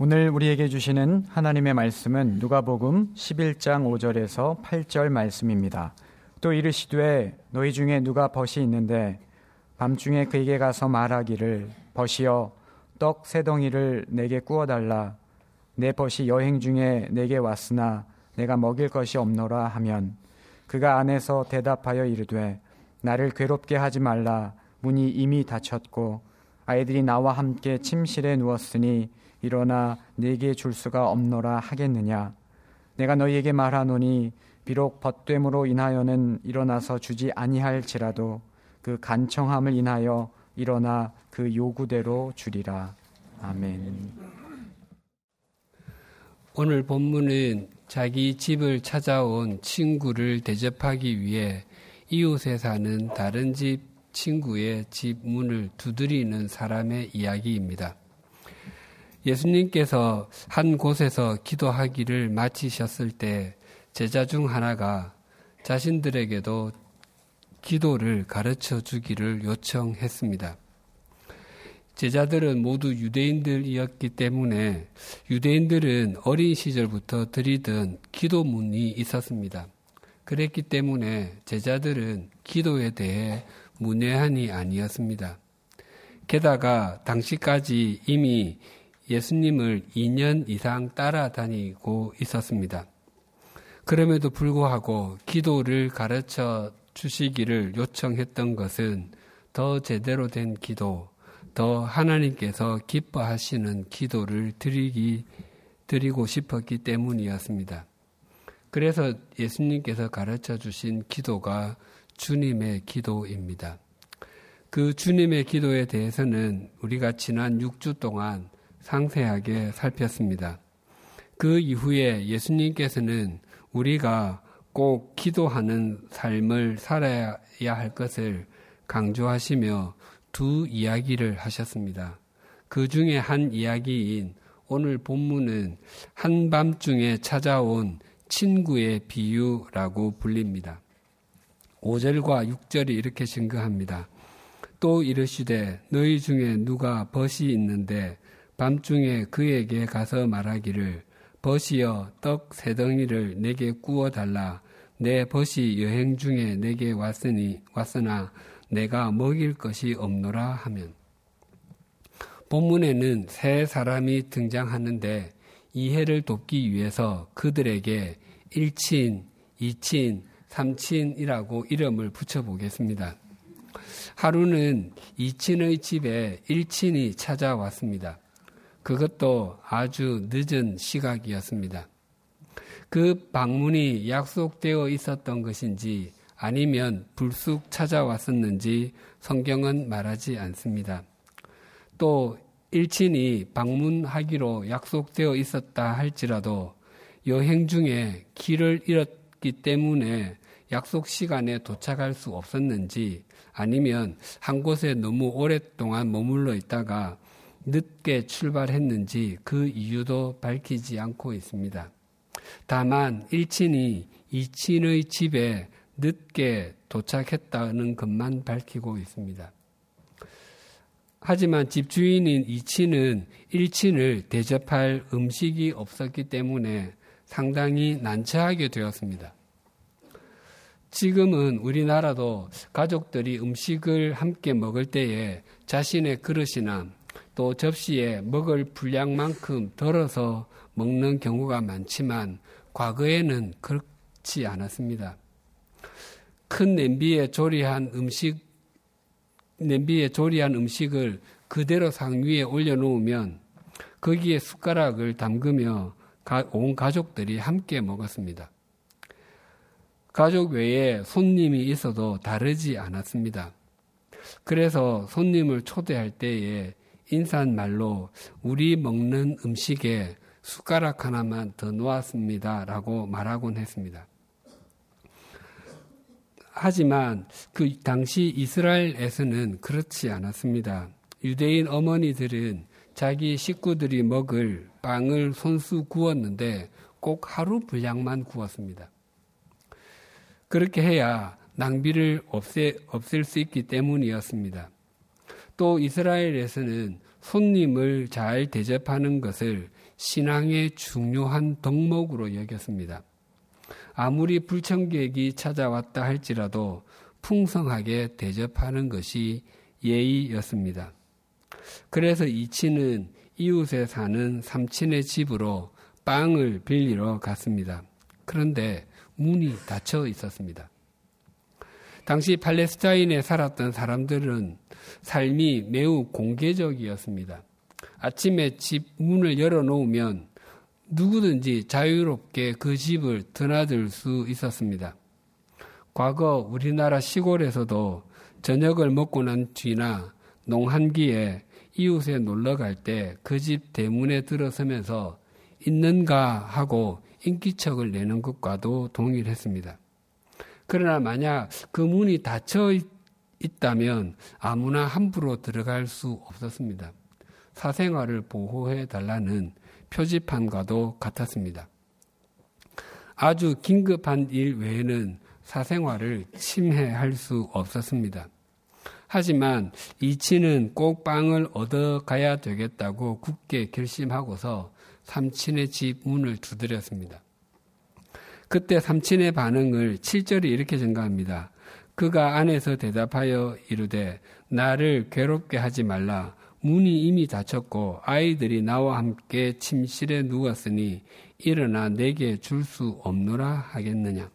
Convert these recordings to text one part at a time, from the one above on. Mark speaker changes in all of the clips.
Speaker 1: 오늘 우리에게 주시는 하나님의 말씀은 누가복음 11장 5절에서 8절 말씀입니다. 또 이르시되 너희 중에 누가 벗이 있는데 밤중에 그에게 가서 말하기를 벗이여 떡 세 덩이를 내게 구워 달라 내 벗이 여행 중에 내게 왔으나 내가 먹일 것이 없노라 하면 그가 안에서 대답하여 이르되 나를 괴롭게 하지 말라 문이 이미 닫혔고 아이들이 나와 함께 침실에 누웠으니 일어나 네게 줄 수가 없노라 하겠느냐 내가 너희에게 말하노니 비록 벗됨으로 인하여는 일어나서 주지 아니할지라도 그 간청함을 인하여 일어나 그 요구대로 주리라 아멘.
Speaker 2: 오늘 본문은 자기 집을 찾아온 친구를 대접하기 위해 이웃에 사는 다른 집 친구의 집 문을 두드리는 사람의 이야기입니다. 예수님께서 한 곳에서 기도하기를 마치셨을 때 제자 중 하나가 자신들에게도 기도를 가르쳐 주기를 요청했습니다. 제자들은 모두 유대인들이었기 때문에 유대인들은 어린 시절부터 드리던 기도문이 있었습니다. 그랬기 때문에 제자들은 기도에 대해 문외한이 아니었습니다. 게다가 당시까지 이미 예수님을 2년 이상 따라다니고 있었습니다. 그럼에도 불구하고 기도를 가르쳐 주시기를 요청했던 것은 더 제대로 된 기도, 더 하나님께서 기뻐하시는 기도를 드리기, 드리고 싶었기 때문이었습니다. 그래서 예수님께서 가르쳐 주신 기도가 주님의 기도입니다. 그 주님의 기도에 대해서는 우리가 지난 6주 동안 상세하게 살폈습니다. 그 이후에 예수님께서는 우리가 꼭 기도하는 삶을 살아야 할 것을 강조하시며 두 이야기를 하셨습니다. 그 중에 한 이야기인 오늘 본문은 한밤중에 찾아온 친구의 비유라고 불립니다. 5절과 6절이 이렇게 증거합니다. 또 이르시되 너희 중에 누가 벗이 있는데 밤중에 그에게 가서 말하기를 벗이여 떡 세 덩이를 내게 구워 달라 내 벗이 여행 중에 내게 왔으니 왔으나 내가 먹일 것이 없노라 하면 본문에는 세 사람이 등장하는데 이해를 돕기 위해서 그들에게 1친, 2친, 3친이라고 이름을 붙여보겠습니다. 하루는 2친의 집에 1친이 찾아왔습니다. 그것도 아주 늦은 시각이었습니다. 그 방문이 약속되어 있었던 것인지 아니면 불쑥 찾아왔었는지 성경은 말하지 않습니다. 또 일친이 방문하기로 약속되어 있었다 할지라도 여행 중에 길을 잃었기 때문에 약속 시간에 도착할 수 없었는지 아니면 한 곳에 너무 오랫동안 머물러 있다가 늦게 출발했는지 그 이유도 밝히지 않고 있습니다. 다만 1친이 2친의 집에 늦게 도착했다는 것만 밝히고 있습니다. 하지만 집주인인 2친은 1친을 대접할 음식이 없었기 때문에 상당히 난처하게 되었습니다. 지금은 우리나라도 가족들이 음식을 함께 먹을 때에 자신의 그릇이나 또 접시에 먹을 분량만큼 덜어서 먹는 경우가 많지만 과거에는 그렇지 않았습니다. 큰 냄비에 조리한 음식, 냄비에 조리한 음식을 그대로 상 위에 올려놓으면 거기에 숟가락을 담그며 온 가족들이 함께 먹었습니다. 가족 외에 손님이 있어도 다르지 않았습니다. 그래서 손님을 초대할 때에 인사말로 우리 먹는 음식에 숟가락 하나만 더 놓았습니다. 라고 말하곤 했습니다. 하지만 그 당시 이스라엘에서는 그렇지 않았습니다. 유대인 어머니들은 자기 식구들이 먹을 빵을 손수 구웠는데 꼭 하루 분량만 구웠습니다. 그렇게 해야 낭비를 없애, 없앨 수 있기 때문이었습니다. 또 이스라엘에서는 손님을 잘 대접하는 것을 신앙의 중요한 덕목으로 여겼습니다. 아무리 불청객이 찾아왔다 할지라도 풍성하게 대접하는 것이 예의였습니다. 그래서 이치는 이웃에 사는 삼친의 집으로 빵을 빌리러 갔습니다. 그런데 문이 닫혀 있었습니다. 당시 팔레스타인에 살았던 사람들은 삶이 매우 공개적이었습니다. 아침에 집 문을 열어놓으면 누구든지 자유롭게 그 집을 드나들 수 있었습니다. 과거 우리나라 시골에서도 저녁을 먹고 난 뒤나 농한기에 이웃에 놀러 갈 때 그 집 대문에 들어서면서 있는가 하고 인기척을 내는 것과도 동일했습니다. 그러나 만약 그 문이 닫혀 있다면 아무나 함부로 들어갈 수 없었습니다. 사생활을 보호해 달라는 표지판과도 같았습니다. 아주 긴급한 일 외에는 사생활을 침해할 수 없었습니다. 하지만 이친은 꼭 빵을 얻어 가야 되겠다고 굳게 결심하고서 삼친의 집 문을 두드렸습니다. 그때 삼친의 반응을 7절이 이렇게 증가합니다. 그가 안에서 대답하여 이르되 나를 괴롭게 하지 말라. 문이 이미 닫혔고 아이들이 나와 함께 침실에 누웠으니 일어나 내게 줄 수 없노라 하겠느냐.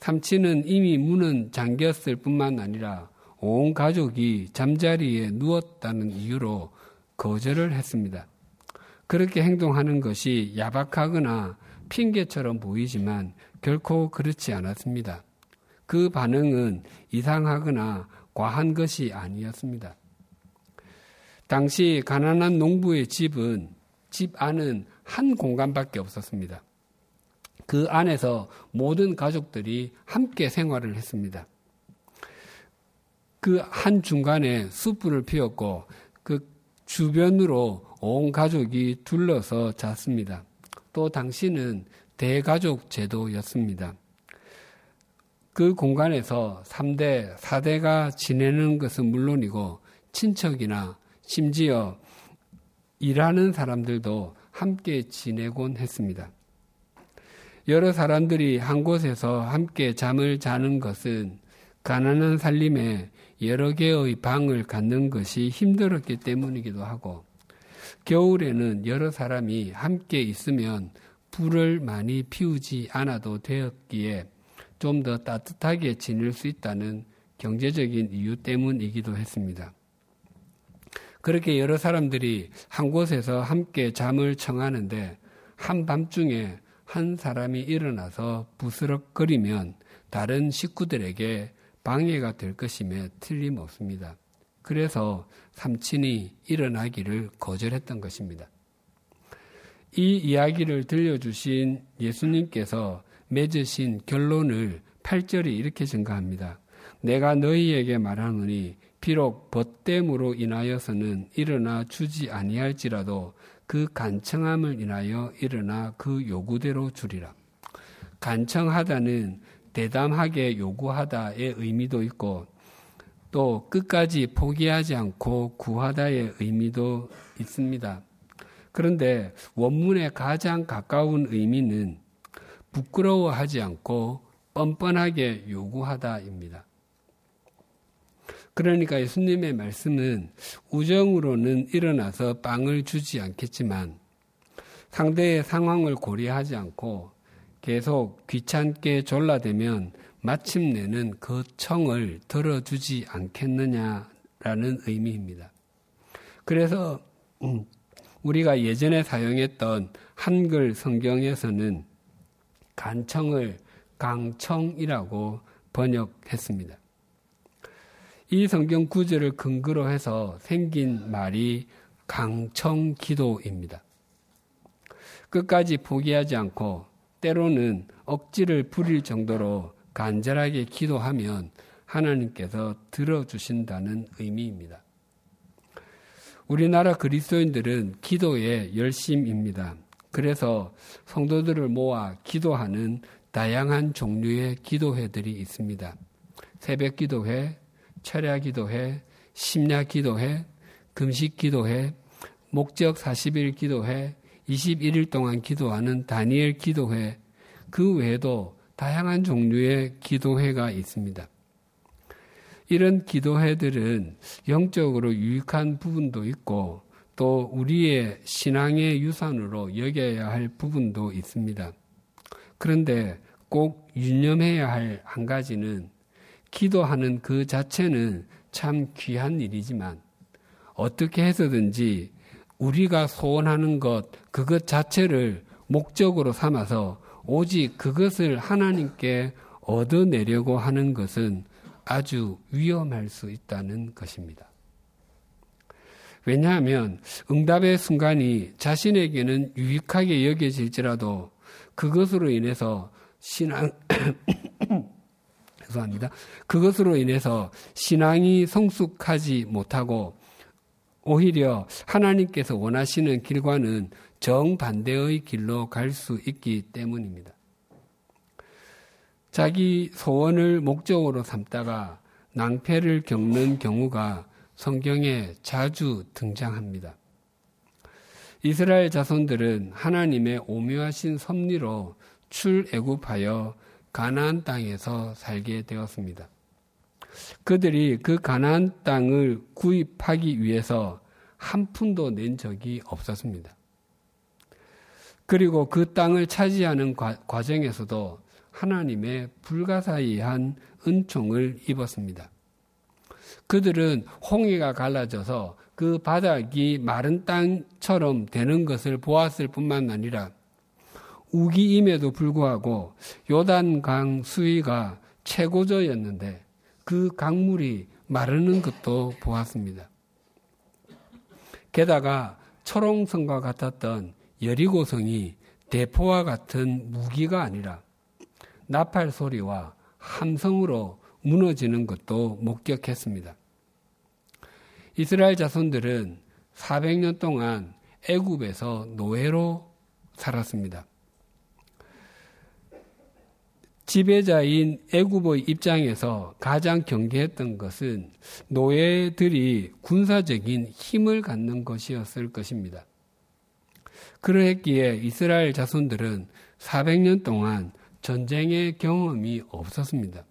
Speaker 2: 삼치는 이미 문은 잠겼을 뿐만 아니라 온 가족이 잠자리에 누웠다는 이유로 거절을 했습니다. 그렇게 행동하는 것이 야박하거나 핑계처럼 보이지만 결코 그렇지 않았습니다. 그 반응은 이상하거나 과한 것이 아니었습니다. 당시 가난한 농부의 집은 집 안은 한 공간밖에 없었습니다. 그 안에서 모든 가족들이 함께 생활을 했습니다. 그 한 중간에 숯불을 피웠고 그 주변으로 온 가족이 둘러서 잤습니다. 또 당시는 대가족 제도였습니다. 그 공간에서 3대, 4대가 지내는 것은 물론이고 친척이나 심지어 일하는 사람들도 함께 지내곤 했습니다. 여러 사람들이 한 곳에서 함께 잠을 자는 것은 가난한 살림에 여러 개의 방을 갖는 것이 힘들었기 때문이기도 하고 겨울에는 여러 사람이 함께 있으면 불을 많이 피우지 않아도 되었기에 좀 더 따뜻하게 지낼 수 있다는 경제적인 이유 때문이기도 했습니다. 그렇게 여러 사람들이 한 곳에서 함께 잠을 청하는데 한밤중에 한 사람이 일어나서 부스럭거리면 다른 식구들에게 방해가 될 것임에 틀림없습니다. 그래서 삼친이 일어나기를 거절했던 것입니다. 이 이야기를 들려주신 예수님께서 맺으신 결론을 8절이 이렇게 증가합니다. 내가 너희에게 말하노니 비록 벗됨으로 인하여서는 일어나 주지 아니할지라도 그 간청함을 인하여 일어나 그 요구대로 주리라. 간청하다는 대담하게 요구하다의 의미도 있고 또 끝까지 포기하지 않고 구하다의 의미도 있습니다. 그런데 원문의 가장 가까운 의미는 부끄러워하지 않고 뻔뻔하게 요구하다입니다. 그러니까 예수님의 말씀은 우정으로는 일어나서 빵을 주지 않겠지만 상대의 상황을 고려하지 않고 계속 귀찮게 졸라대면 마침내는 그 청을 들어주지 않겠느냐라는 의미입니다. 그래서 음, 우리가 예전에 사용했던 한글 성경에서는 간청을 강청이라고 번역했습니다. 이 성경 구절을 근거로 해서 생긴 말이 강청 기도입니다. 끝까지 포기하지 않고 때로는 억지를 부릴 정도로 간절하게 기도하면 하나님께서 들어주신다는 의미입니다. 우리나라 그리스도인들은 기도에 열심입니다. 그래서 성도들을 모아 기도하는 다양한 종류의 기도회들이 있습니다. 새벽 기도회, 철야 기도회, 심야 기도회, 금식 기도회, 목적 40일 기도회, 21일 동안 기도하는 다니엘 기도회, 그 외에도 다양한 종류의 기도회가 있습니다. 이런 기도회들은 영적으로 유익한 부분도 있고 또 우리의 신앙의 유산으로 여겨야 할 부분도 있습니다. 그런데 꼭 유념해야 할 한 가지는 기도하는 그 자체는 참 귀한 일이지만 어떻게 해서든지 우리가 소원하는 것, 그것 자체를 목적으로 삼아서 오직 그것을 하나님께 얻어내려고 하는 것은 아주 위험할 수 있다는 것입니다. 왜냐하면 응답의 순간이 자신에게는 유익하게 여겨질지라도 그것으로 인해서 신앙, 죄송합니다. 그것으로 인해서 신앙이 성숙하지 못하고 오히려 하나님께서 원하시는 길과는 정반대의 길로 갈 수 있기 때문입니다. 자기 소원을 목적으로 삼다가 낭패를 겪는 경우가 성경에 자주 등장합니다. 이스라엘 자손들은 하나님의 오묘하신 섭리로 출애굽하여 가나안 땅에서 살게 되었습니다. 그들이 그 가나안 땅을 구입하기 위해서 한 푼도 낸 적이 없었습니다. 그리고 그 땅을 차지하는 과, 정에서도 하나님의 불가사의한 은총을 입었습니다. 그들은 홍해가 갈라져서 그 바닥이 마른 땅처럼 되는 것을 보았을 뿐만 아니라 우기임에도 불구하고 요단강 수위가 최고조였는데 그 강물이 마르는 것도 보았습니다. 게다가 초롱성과 같았던 여리고성이 대포와 같은 무기가 아니라 나팔 소리와 함성으로 무너지는 것도 목격했습니다. 이스라엘 자손들은 400년 동안 애굽에서 노예로 살았습니다. 지배자인 애굽의 입장에서 가장 경계했던 것은 노예들이 군사적인 힘을 갖는 것이었을 것입니다. 그러했기에 이스라엘 자손들은 400년 동안 전쟁의 경험이 없었습니다.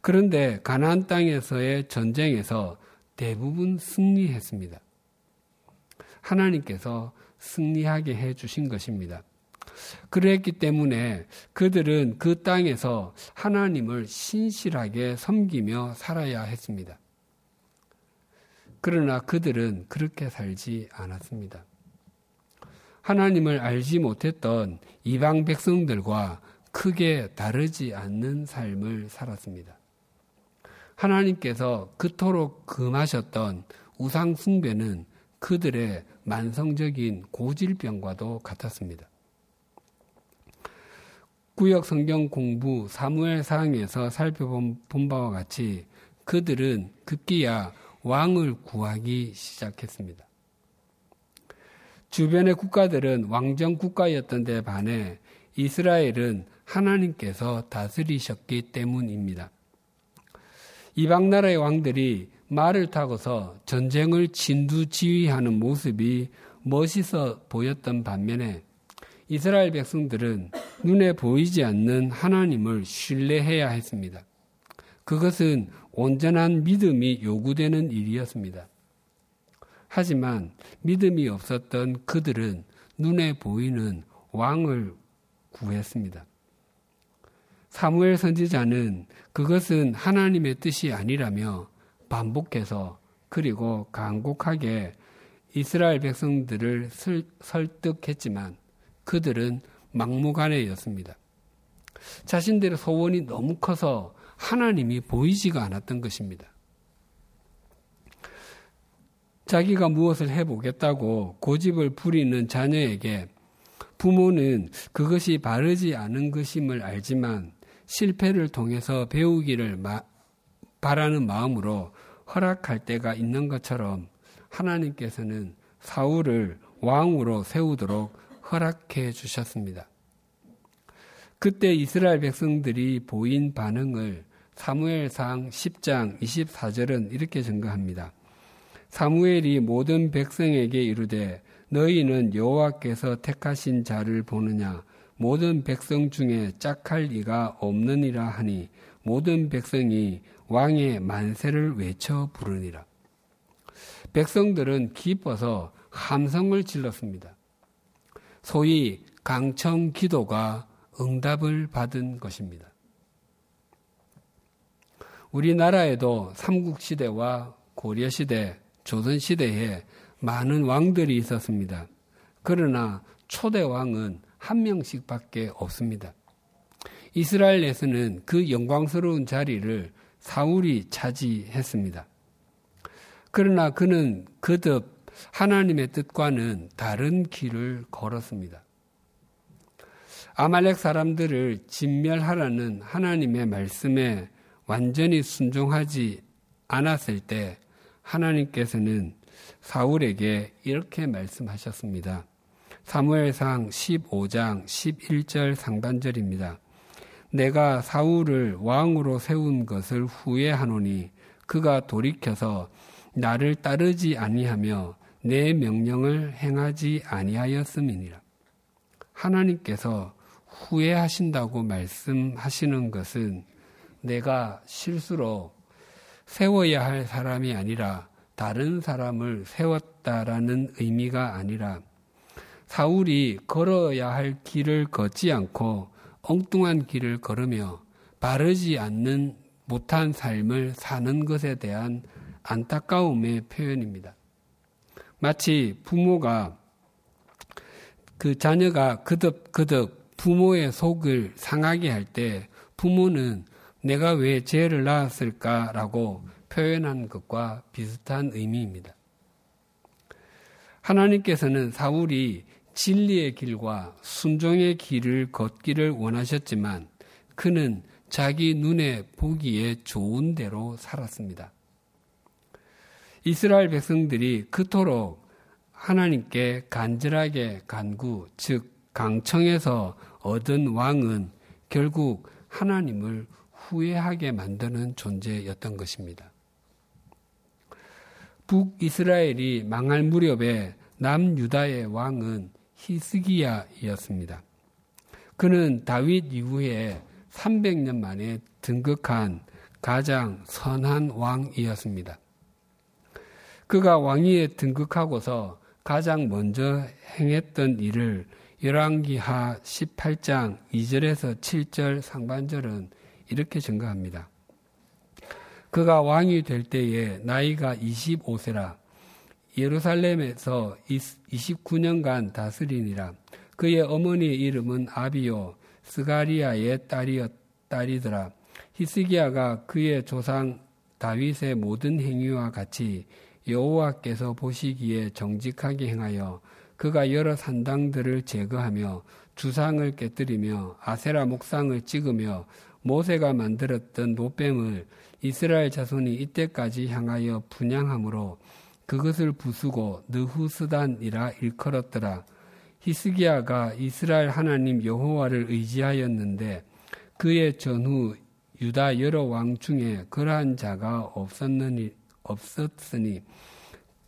Speaker 2: 그런데 가나안 땅에서의 전쟁에서 대부분 승리했습니다. 하나님께서 승리하게 해 주신 것입니다. 그랬기 때문에 그들은 그 땅에서 하나님을 신실하게 섬기며 살아야 했습니다. 그러나 그들은 그렇게 살지 않았습니다. 하나님을 알지 못했던 이방 백성들과 크게 다르지 않는 삶을 살았습니다. 하나님께서 그토록 금하셨던 우상숭배는 그들의 만성적인 고질병과도 같았습니다. 구역 성경 공부 사무엘 사항에서 살펴본 바와 같이 그들은 급기야 왕을 구하기 시작했습니다. 주변의 국가들은 왕정 국가였던 데 반해 이스라엘은 하나님께서 다스리셨기 때문입니다. 이방 나라의 왕들이 말을 타고서 전쟁을 진두지휘하는 모습이 멋있어 보였던 반면에 이스라엘 백성들은 눈에 보이지 않는 하나님을 신뢰해야 했습니다. 그것은 온전한 믿음이 요구되는 일이었습니다. 하지만 믿음이 없었던 그들은 눈에 보이는 왕을 구했습니다. 사무엘 선지자는 그것은 하나님의 뜻이 아니라며 반복해서 그리고 간곡하게 이스라엘 백성들을 설득했지만 그들은 막무가내였습니다. 자신들의 소원이 너무 커서 하나님이 보이지가 않았던 것입니다. 자기가 무엇을 해보겠다고 고집을 부리는 자녀에게 부모는 그것이 바르지 않은 것임을 알지만 실패를 통해서 배우기를 마, 바라는 마음으로 허락할 때가 있는 것처럼 하나님께서는 사울을 왕으로 세우도록 허락해 주셨습니다. 그때 이스라엘 백성들이 보인 반응을 사무엘상 10장 24절은 이렇게 증거합니다. 사무엘이 모든 백성에게 이르되 너희는 여호와께서 택하신 자를 보느냐 모든 백성 중에 짝할 이가 없느니라 하니 모든 백성이 왕의 만세를 외쳐 부르니라. 백성들은 기뻐서 함성을 질렀습니다. 소위 강청 기도가 응답을 받은 것입니다. 우리나라에도 삼국시대와 고려시대, 조선시대에 많은 왕들이 있었습니다. 그러나 초대 왕은 한 명씩 밖에 없습니다. 이스라엘에서는 그 영광스러운 자리를 사울이 차지했습니다. 그러나 그는 그듭 하나님의 뜻과는 다른 길을 걸었습니다. 아말렉 사람들을 진멸하라는 하나님의 말씀에 완전히 순종하지 않았을 때 하나님께서는 사울에게 이렇게 말씀하셨습니다. 사무엘상 15장 11절 상반절입니다. 내가 사울을 왕으로 세운 것을 후회하노니 그가 돌이켜서 나를 따르지 아니하며 내 명령을 행하지 아니하였음이니라. 하나님께서 후회하신다고 말씀하시는 것은 내가 실수로 세워야 할 사람이 아니라 다른 사람을 세웠다라는 의미가 아니라 사울이 걸어야 할 길을 걷지 않고 엉뚱한 길을 걸으며 바르지 않는 못한 삶을 사는 것에 대한 안타까움의 표현입니다. 마치 부모가 그 자녀가 그득그득 부모의 속을 상하게 할 때 부모는 내가 왜 죄를 낳았을까라고 표현한 것과 비슷한 의미입니다. 하나님께서는 사울이 진리의 길과 순종의 길을 걷기를 원하셨지만 그는 자기 눈에 보기에 좋은 대로 살았습니다. 이스라엘 백성들이 그토록 하나님께 간절하게 간구, 즉 강청에서 얻은 왕은 결국 하나님을 후회하게 만드는 존재였던 것입니다. 북이스라엘이 망할 무렵에 남유다의 왕은 히스기야이었습니다. 그는 다윗 이후에 300년 만에 등극한 가장 선한 왕이었습니다. 그가 왕위에 등극하고서 가장 먼저 행했던 일을 열왕기하 18장 2절에서 7절 상반절은 이렇게 증가합니다. 그가 왕이 될 때에 나이가 25세라 예루살렘에서 29년간 다스리니라. 그의 어머니의 이름은 아비요 스가리아의 딸이었, 딸이더라. 히스기야가 그의 조상 다윗의 모든 행위와 같이 여호와께서 보시기에 정직하게 행하여 그가 여러 산당들을 제거하며 주상을 깨뜨리며 아세라 목상을 찍으며 모세가 만들었던 노뱀을 이스라엘 자손이 이때까지 향하여 분양함으로 그것을 부수고 느후스단이라 일컬었더라. 히스기야가 이스라엘 하나님 여호와를 의지하였는데 그의 전후 유다 여러 왕 중에 그러한 자가 없었느니 없었으니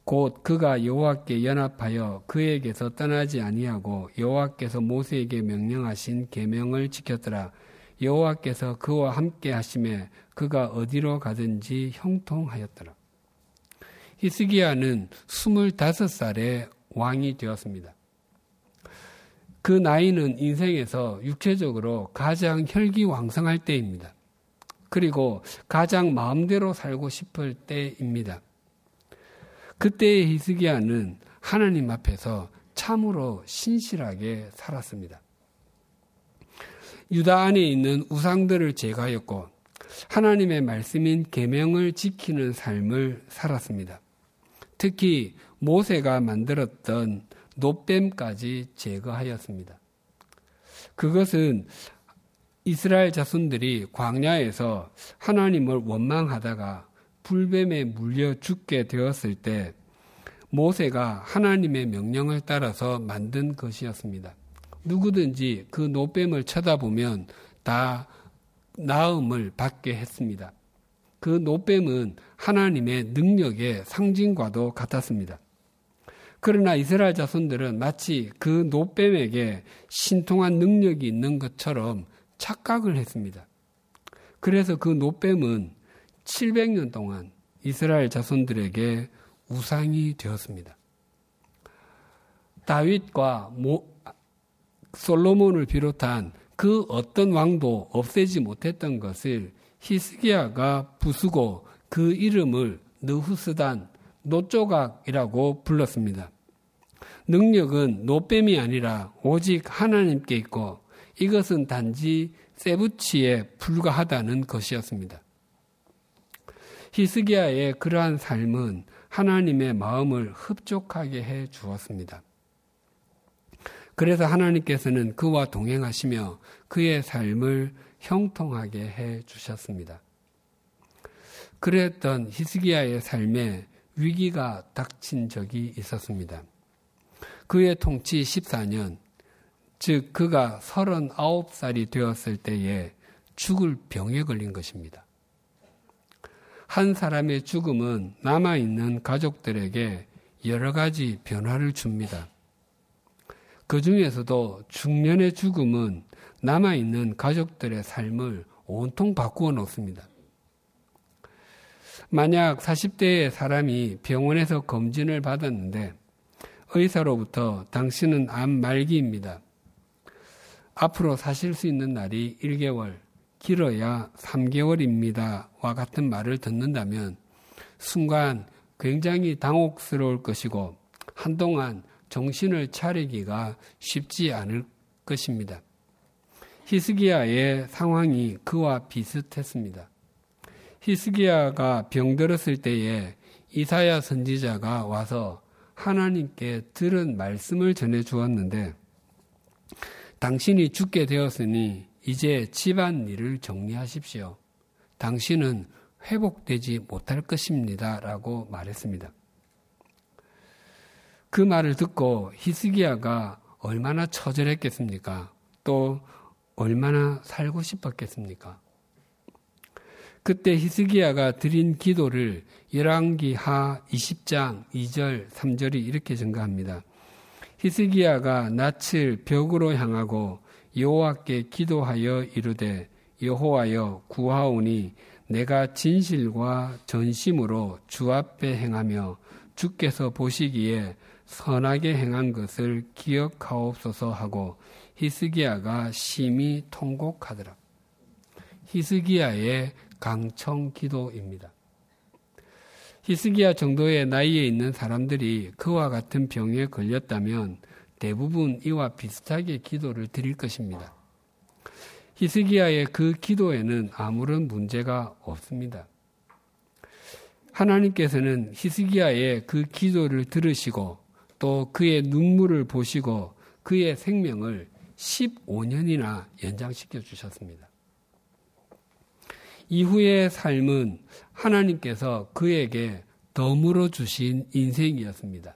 Speaker 2: 곧 그가 여호와께 연합하여 그에게서 떠나지 아니하고 여호와께서 모세에게 명령하신 계명을 지켰더라. 여호와께서 그와 함께 하심에 그가 어디로 가든지 형통하였더라. 히스기야는 25살에 왕이 되었습니다. 그 나이는 인생에서 육체적으로 가장 혈기왕성할 때입니다. 그리고 가장 마음대로 살고 싶을 때입니다. 그때의 히스기야는 하나님 앞에서 참으로 신실하게 살았습니다. 유다 안에 있는 우상들을 제거하였고 하나님의 말씀인 계명을 지키는 삶을 살았습니다. 특히 모세가 만들었던 노뱀까지 제거하였습니다. 그것은 이스라엘 자손들이 광야에서 하나님을 원망하다가 불뱀에 물려 죽게 되었을 때 모세가 하나님의 명령을 따라서 만든 것이었습니다. 누구든지 그 노뱀을 쳐다보면 다 나음을 받게 했습니다. 그 노뱀은 하나님의 능력의 상징과도 같았습니다. 그러나 이스라엘 자손들은 마치 그 노뱀에게 신통한 능력이 있는 것처럼 착각을 했습니다. 그래서 그 노뱀은 700년 동안 이스라엘 자손들에게 우상이 되었습니다. 다윗과 모, 솔로몬을 비롯한 그 어떤 왕도 없애지 못했던 것을 히스기야가 부수고 그 이름을 느후스단 노조각이라고 불렀습니다. 능력은 노뱀이 아니라 오직 하나님께 있고 이것은 단지 세부치에 불과하다는 것이었습니다. 히스기야의 그러한 삶은 하나님의 마음을 흡족하게 해 주었습니다. 그래서 하나님께서는 그와 동행하시며 그의 삶을 형통하게 해 주셨습니다. 그랬던 히스기야의 삶에 위기가 닥친 적이 있었습니다. 그의 통치 14년, 즉 그가 39살이 되었을 때에 죽을 병에 걸린 것입니다. 한 사람의 죽음은 남아있는 가족들에게 여러 가지 변화를 줍니다. 그 중에서도 중년의 죽음은 남아있는 가족들의 삶을 온통 바꾸어 놓습니다. 만약 40대의 사람이 병원에서 검진을 받았는데 의사로부터 당신은 암 말기입니다. 앞으로 사실 수 있는 날이 1개월, 길어야 3개월입니다. 와 같은 말을 듣는다면 순간 굉장히 당혹스러울 것이고 한동안 정신을 차리기가 쉽지 않을 것입니다. 히스기야의 상황이 그와 비슷했습니다. 히스기야가 병들었을 때에 이사야 선지자가 와서 하나님께 들은 말씀을 전해 주었는데 당신이 죽게 되었으니 이제 집안 일을 정리하십시오. 당신은 회복되지 못할 것입니다. 라고 말했습니다. 그 말을 듣고 히스기야가 얼마나 처절했겠습니까? 또 얼마나 살고 싶었겠습니까? 그때 히스기야가 드린 기도를 열왕기 하 20장 2절 3절이 이렇게 증가합니다. 히스기야가 낯을 벽으로 향하고 여호와께 기도하여 이르되 여호와여 구하오니 내가 진실과 전심으로 주 앞에 행하며 주께서 보시기에 선하게 행한 것을 기억하옵소서 하고 히스기야가 심히 통곡하더라. 히스기야의 강청 기도입니다. 히스기야 정도의 나이에 있는 사람들이 그와 같은 병에 걸렸다면 대부분 이와 비슷하게 기도를 드릴 것입니다. 히스기야의 그 기도에는 아무런 문제가 없습니다. 하나님께서는 히스기야의 그 기도를 들으시고 또 그의 눈물을 보시고 그의 생명을 15년이나 연장시켜 주셨습니다. 이후의 삶은 하나님께서 그에게 덤으로 주신 인생이었습니다.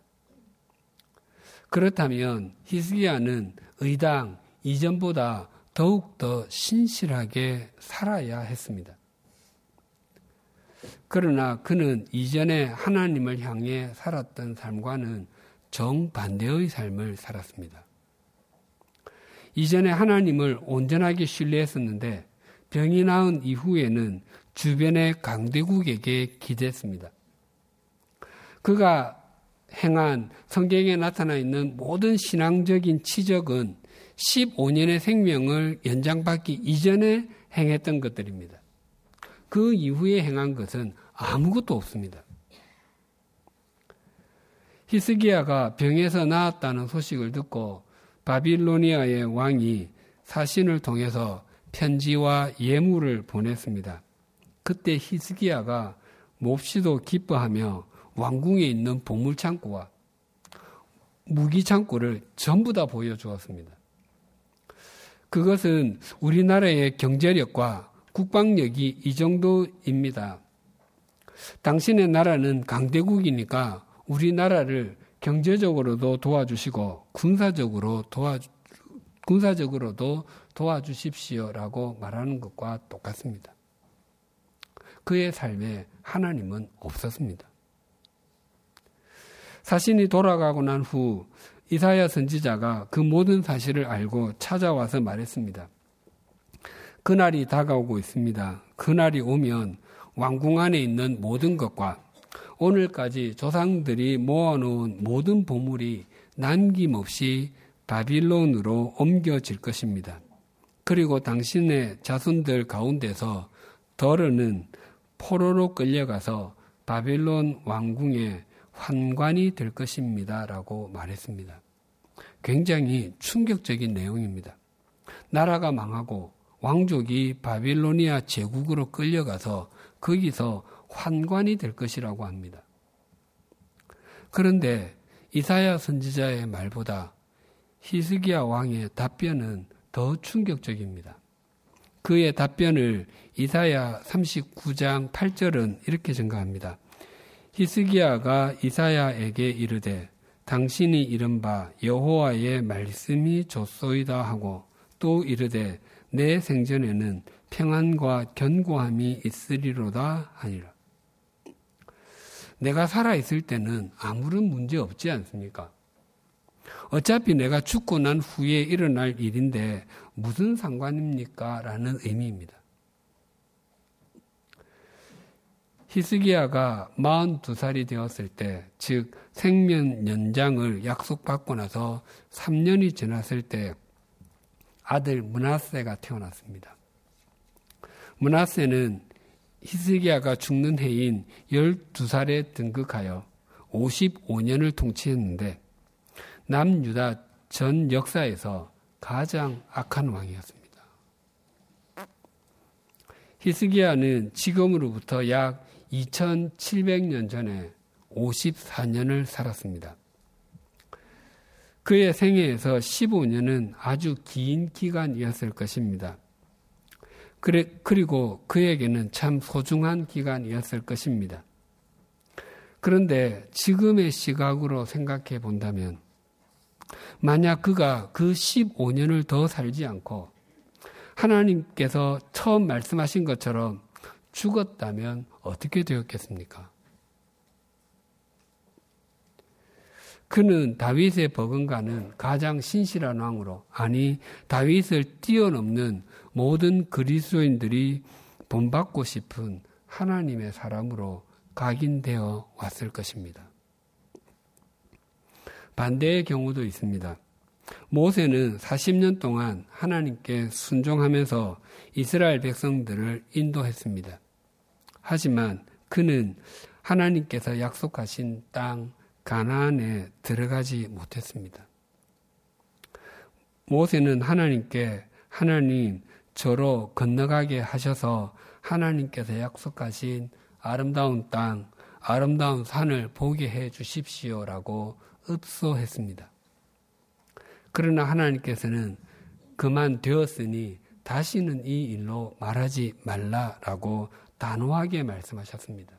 Speaker 2: 그렇다면 히스기야는 의당 이전보다 더욱 더 신실하게 살아야 했습니다. 그러나 그는 이전에 하나님을 향해 살았던 삶과는 정반대의 삶을 살았습니다. 이전에 하나님을 온전하게 신뢰했었는데 병이 나은 이후에는 주변의 강대국에게 기댔습니다. 그가 행한 성경에 나타나 있는 모든 신앙적인 치적은 15년의 생명을 연장받기 이전에 행했던 것들입니다. 그 이후에 행한 것은 아무것도 없습니다. 히스기야가 병에서 나았다는 소식을 듣고 바빌로니아의 왕이 사신을 통해서 편지와 예물을 보냈습니다. 그때 히스기야가 몹시도 기뻐하며 왕궁에 있는 보물 창고와 무기 창고를 전부 다 보여주었습니다. 그것은 우리나라의 경제력과 국방력이 이 정도입니다. 당신의 나라는 강대국이니까 우리나라를 경제적으로도 도와주시고 군사적으로 도와 군사적으로도 도와주십시오라고 말하는 것과 똑같습니다. 그의 삶에 하나님은 없었습니다. 자신이 돌아가고 난 후 이사야 선지자가 그 모든 사실을 알고 찾아와서 말했습니다. 그날이 다가오고 있습니다. 그날이 오면 왕궁 안에 있는 모든 것과 오늘까지 조상들이 모아놓은 모든 보물이 남김없이 바빌론으로 옮겨질 것입니다. 그리고 당신의 자손들 가운데서 더러는 포로로 끌려가서 바빌론 왕궁에 환관이 될 것입니다. 라고 말했습니다. 굉장히 충격적인 내용입니다. 나라가 망하고 왕족이 바빌로니아 제국으로 끌려가서 거기서 환관이 될 것이라고 합니다. 그런데 이사야 선지자의 말보다 히스기야 왕의 답변은 더 충격적입니다. 그의 답변을 이사야 39장 8절은 이렇게 증가합니다. 히스기야가 이사야에게 이르되 당신이 이른바 여호와의 말씀이 좋소이다 하고 또 이르되 내 생전에는 평안과 견고함이 있으리로다 하니라. 내가 살아 있을 때는 아무런 문제 없지 않습니까? 어차피 내가 죽고 난 후에 일어날 일인데 무슨 상관입니까? 라는 의미입니다. 히스기야가 42살이 되었을 때, 즉 생명 연장을 약속받고 나서 3년이 지났을 때 아들 문하세가 태어났습니다. 문하세는 히스기야가 죽는 해인 12살에 등극하여 55년을 통치했는데 남유다 전 역사에서 가장 악한 왕이었습니다. 히스기야는 지금으로부터 약 2700년 전에 54년을 살았습니다. 그의 생애에서 15년은 아주 긴 기간이었을 것입니다. 그래, 그리고 그에게는 참 소중한 기간이었을 것입니다. 그런데 지금의 시각으로 생각해 본다면 만약 그가 그 15년을 더 살지 않고 하나님께서 처음 말씀하신 것처럼 죽었다면 어떻게 되었겠습니까? 그는 다윗의 버금가는 가장 신실한 왕으로 아니 다윗을 뛰어넘는 모든 그리스도인들이 본받고 싶은 하나님의 사람으로 각인되어 왔을 것입니다. 반대의 경우도 있습니다. 모세는 40년 동안 하나님께 순종하면서 이스라엘 백성들을 인도했습니다. 하지만 그는 하나님께서 약속하신 땅 가나안에 들어가지 못했습니다. 모세는 하나님께 하나님 저로 건너가게 하셔서 하나님께서 약속하신 아름다운 땅, 아름다운 산을 보게 해 주십시오라고 읍소했습니다. 그러나 하나님께서는 그만 되었으니 다시는 이 일로 말하지 말라라고 단호하게 말씀하셨습니다.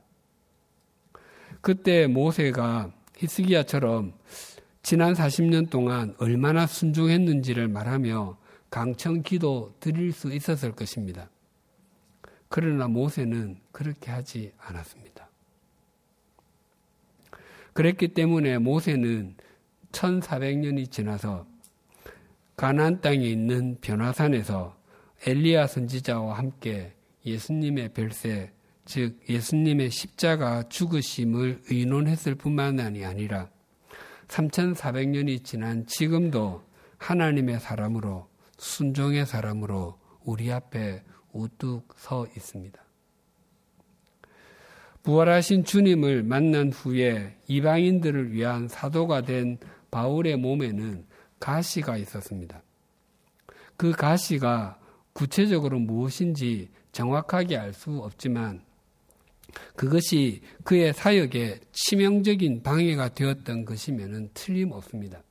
Speaker 2: 그때 모세가 히스기야처럼 지난 40년 동안 얼마나 순종했는지를 말하며 강청 기도 드릴 수 있었을 것입니다. 그러나 모세는 그렇게 하지 않았습니다. 그랬기 때문에 모세는 1400년이 지나서 가나안 땅에 있는 변화산에서 엘리야 선지자와 함께 예수님의 별세, 즉 예수님의 십자가 죽으심을 의논했을 뿐만이 아니라 3400년이 지난 지금도 하나님의 사람으로 순종의 사람으로 우리 앞에 우뚝 서 있습니다. 부활하신 주님을 만난 후에 이방인들을 위한 사도가 된 바울의 몸에는 가시가 있었습니다. 그 가시가 구체적으로 무엇인지 정확하게 알 수 없지만 그것이 그의 사역에 치명적인 방해가 되었던 것이면 틀림없습니다.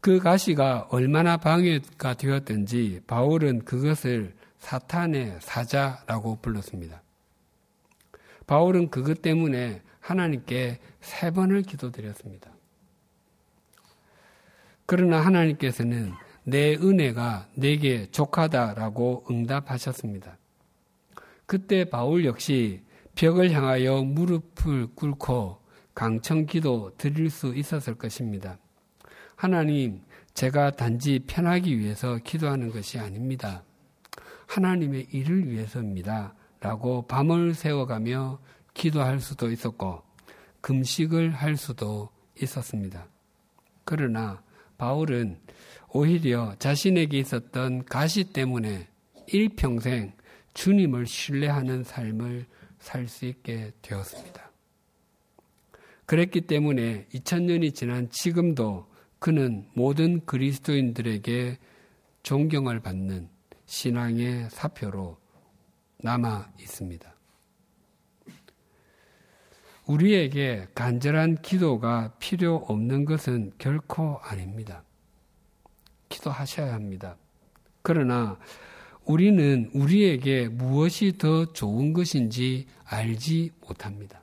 Speaker 2: 그 가시가 얼마나 방해가 되었든지 바울은 그것을 사탄의 사자라고 불렀습니다. 바울은 그것 때문에 하나님께 세 번을 기도드렸습니다. 그러나 하나님께서는 내 은혜가 내게 족하다라고 응답하셨습니다. 그때 바울 역시 벽을 향하여 무릎을 꿇고 강청 기도 드릴 수 있었을 것입니다. 하나님, 제가 단지 편하기 위해서 기도하는 것이 아닙니다. 하나님의 일을 위해서입니다. 라고 밤을 새워가며 기도할 수도 있었고, 금식을 할 수도 있었습니다. 그러나 바울은 오히려 자신에게 있었던 가시 때문에 일평생 주님을 신뢰하는 삶을 살 수 있게 되었습니다. 그랬기 때문에 2000년이 지난 지금도 그는 모든 그리스도인들에게 존경을 받는 신앙의 사표로 남아 있습니다. 우리에게 간절한 기도가 필요 없는 것은 결코 아닙니다. 기도하셔야 합니다. 그러나 우리는 우리에게 무엇이 더 좋은 것인지 알지 못합니다.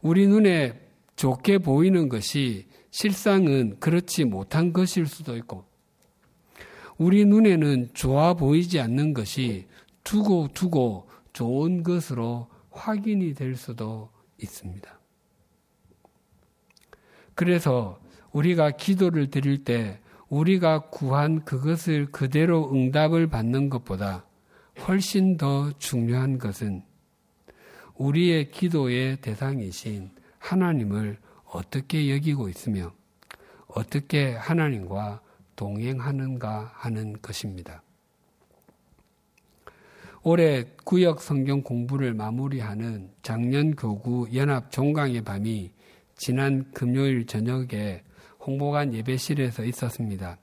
Speaker 2: 우리 눈에 좋게 보이는 것이 실상은 그렇지 못한 것일 수도 있고, 우리 눈에는 좋아 보이지 않는 것이 두고 두고 좋은 것으로 확인이 될 수도 있습니다. 그래서 우리가 기도를 드릴 때 우리가 구한 그것을 그대로 응답을 받는 것보다 훨씬 더 중요한 것은 우리의 기도의 대상이신 하나님을 어떻게 여기고 있으며 어떻게 하나님과 동행하는가 하는 것입니다. 올해 구역 성경 공부를 마무리하는 작년 교구 연합 종강의 밤이 지난 금요일 저녁에 홍보관 예배실에서 있었습니다.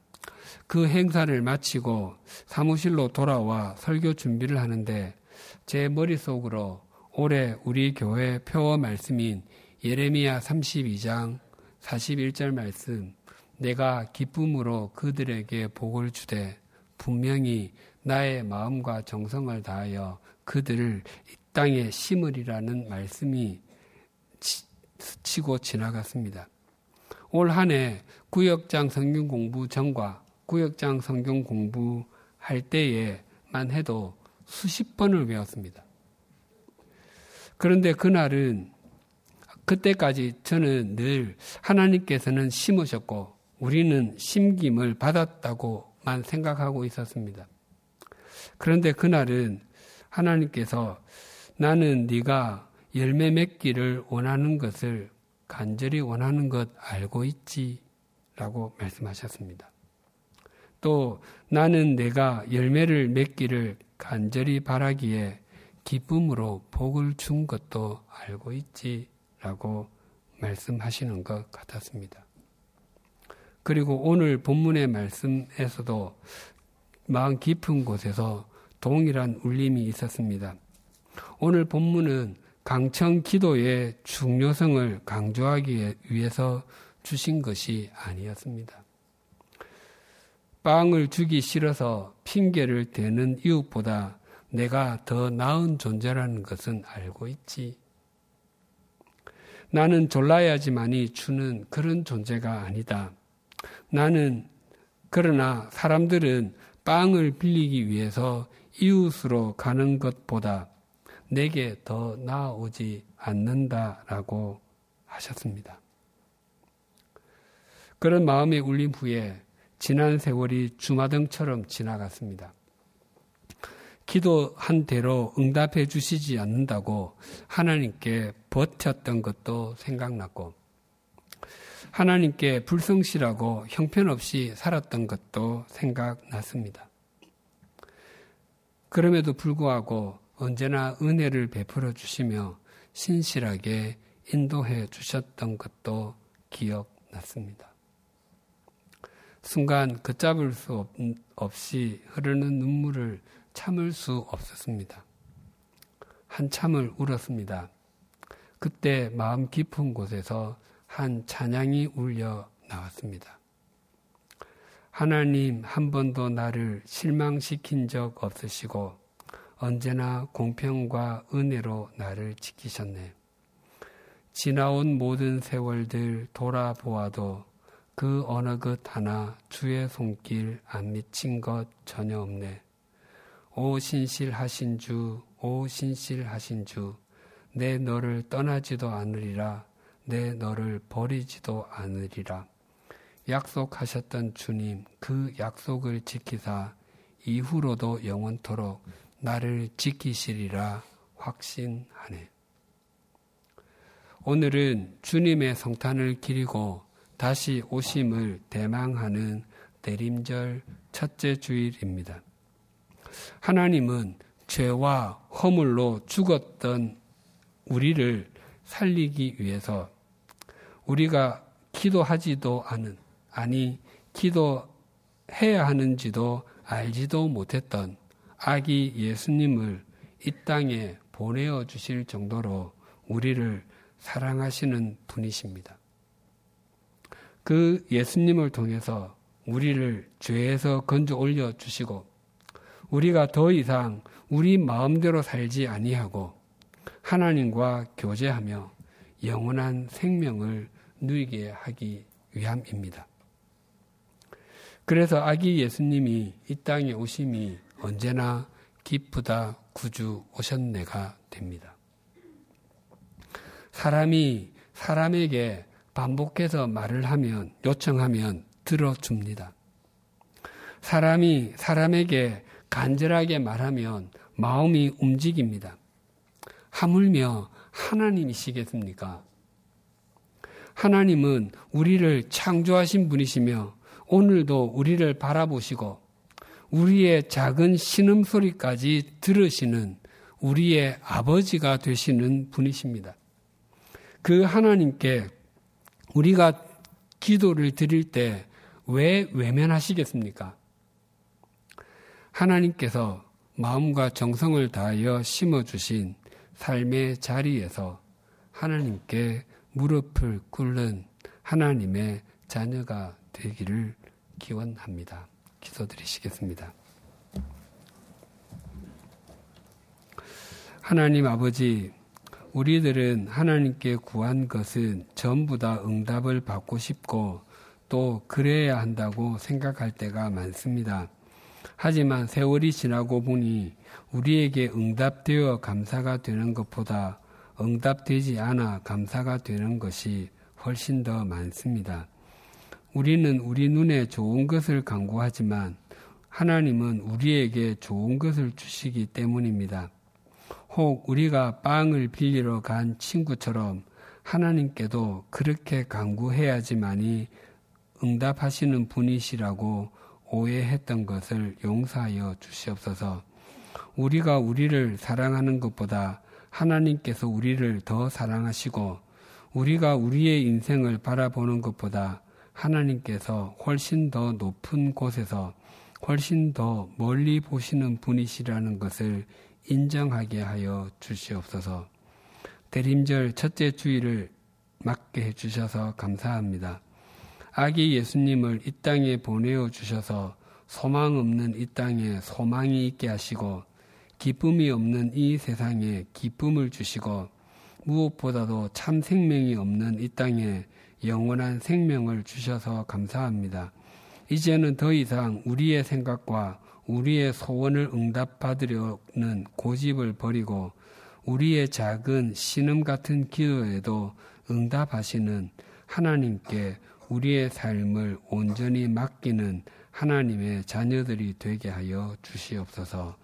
Speaker 2: 그 행사를 마치고 사무실로 돌아와 설교 준비를 하는데 제 머릿속으로 올해 우리 교회 표어 말씀인 예레미야 32장 41절 말씀 내가 기쁨으로 그들에게 복을 주되 분명히 나의 마음과 정성을 다하여 그들을 이 땅에 심으리라는 말씀이 스치고 지나갔습니다. 올 한 해 구역장 성경 공부 전과 구역장 성경 공부 할 때에만 해도 수십 번을 외웠습니다. 그런데 그날은 그때까지 저는 늘 하나님께서는 심으셨고 우리는 심김을 받았다고만 생각하고 있었습니다. 그런데 그날은 하나님께서 나는 네가 열매 맺기를 원하는 것을 간절히 원하는 것 알고 있지 라고 말씀하셨습니다. 또 나는 내가 열매를 맺기를 간절히 바라기에 기쁨으로 복을 준 것도 알고 있지 라고 말씀하시는 것 같았습니다. 그리고 오늘 본문의 말씀에서도 마음 깊은 곳에서 동일한 울림이 있었습니다. 오늘 본문은 강청 기도의 중요성을 강조하기 위해서 주신 것이 아니었습니다. 빵을 주기 싫어서 핑계를 대는 이웃보다 내가 더 나은 존재라는 것은 알고 있지. 나는 졸라야지만이 주는 그런 존재가 아니다. 나는 그러나 사람들은 빵을 빌리기 위해서 이웃으로 가는 것보다 내게 더 나아오지 않는다라고 하셨습니다. 그런 마음의 울림 후에 지난 세월이 주마등처럼 지나갔습니다. 기도한 대로 응답해 주시지 않는다고 하나님께 버텼던 것도 생각났고, 하나님께 불성실하고 형편없이 살았던 것도 생각났습니다. 그럼에도 불구하고 언제나 은혜를 베풀어 주시며 신실하게 인도해 주셨던 것도 기억났습니다. 순간 걷잡을 수 없이 흐르는 눈물을 참을 수 없었습니다. 한참을 울었습니다. 그때 마음 깊은 곳에서 한 찬양이 울려 나왔습니다. 하나님 한 번도 나를 실망시킨 적 없으시고 언제나 공평과 은혜로 나를 지키셨네. 지나온 모든 세월들 돌아보아도 그 어느 것 하나 주의 손길 안 미친 것 전혀 없네. 오 신실하신 주, 오 신실하신 주, 내 너를 떠나지도 않으리라, 내 너를 버리지도 않으리라. 약속하셨던 주님, 그 약속을 지키사 이후로도 영원토록 나를 지키시리라 확신하네. 오늘은 주님의 성탄을 기리고 다시 오심을 대망하는 대림절 첫째 주일입니다. 하나님은 죄와 허물로 죽었던 우리를 살리기 위해서 우리가 기도하지도 않은, 아니, 기도해야 하는지도 알지도 못했던 아기 예수님을 이 땅에 보내어 주실 정도로 우리를 사랑하시는 분이십니다. 그 예수님을 통해서 우리를 죄에서 건져 올려 주시고 우리가 더 이상 우리 마음대로 살지 아니하고 하나님과 교제하며 영원한 생명을 누리게 하기 위함입니다. 그래서 아기 예수님이 이 땅에 오심이 언제나 기쁘다 구주 오셨네가 됩니다. 사람이 사람에게 반복해서 말을 하면 요청하면 들어줍니다. 사람이 사람에게 간절하게 말하면 마음이 움직입니다. 하물며 하나님이시겠습니까? 하나님은 우리를 창조하신 분이시며 오늘도 우리를 바라보시고 우리의 작은 신음소리까지 들으시는 우리의 아버지가 되시는 분이십니다. 그 하나님께 우리가 기도를 드릴 때 왜 외면하시겠습니까? 하나님께서 마음과 정성을 다하여 심어주신 삶의 자리에서 하나님께 무릎을 꿇는 하나님의 자녀가 되기를 기원합니다. 기도드리시겠습니다. 하나님 아버지, 우리들은 하나님께 구한 것은 전부 다 응답을 받고 싶고 또 그래야 한다고 생각할 때가 많습니다. 하지만 세월이 지나고 보니 우리에게 응답되어 감사가 되는 것보다 응답되지 않아 감사가 되는 것이 훨씬 더 많습니다. 우리는 우리 눈에 좋은 것을 강구하지만 하나님은 우리에게 좋은 것을 주시기 때문입니다. 혹 우리가 빵을 빌리러 간 친구처럼 하나님께도 그렇게 강구해야지만이 응답하시는 분이시라고 오해했던 것을 용서하여 주시옵소서. 우리가 우리를 사랑하는 것보다 하나님께서 우리를 더 사랑하시고 우리가 우리의 인생을 바라보는 것보다 하나님께서 훨씬 더 높은 곳에서 훨씬 더 멀리 보시는 분이시라는 것을 인정하게 하여 주시옵소서. 대림절 첫째 주일을 맞게 해 주셔서 감사합니다. 아기 예수님을 이 땅에 보내어 주셔서 소망 없는 이 땅에 소망이 있게 하시고 기쁨이 없는 이 세상에 기쁨을 주시고 무엇보다도 참 생명이 없는 이 땅에 영원한 생명을 주셔서 감사합니다. 이제는 더 이상 우리의 생각과 우리의 소원을 응답받으려는 고집을 버리고 우리의 작은 신음 같은 기도에도 응답하시는 하나님께 우리의 삶을 온전히 맡기는 하나님의 자녀들이 되게 하여 주시옵소서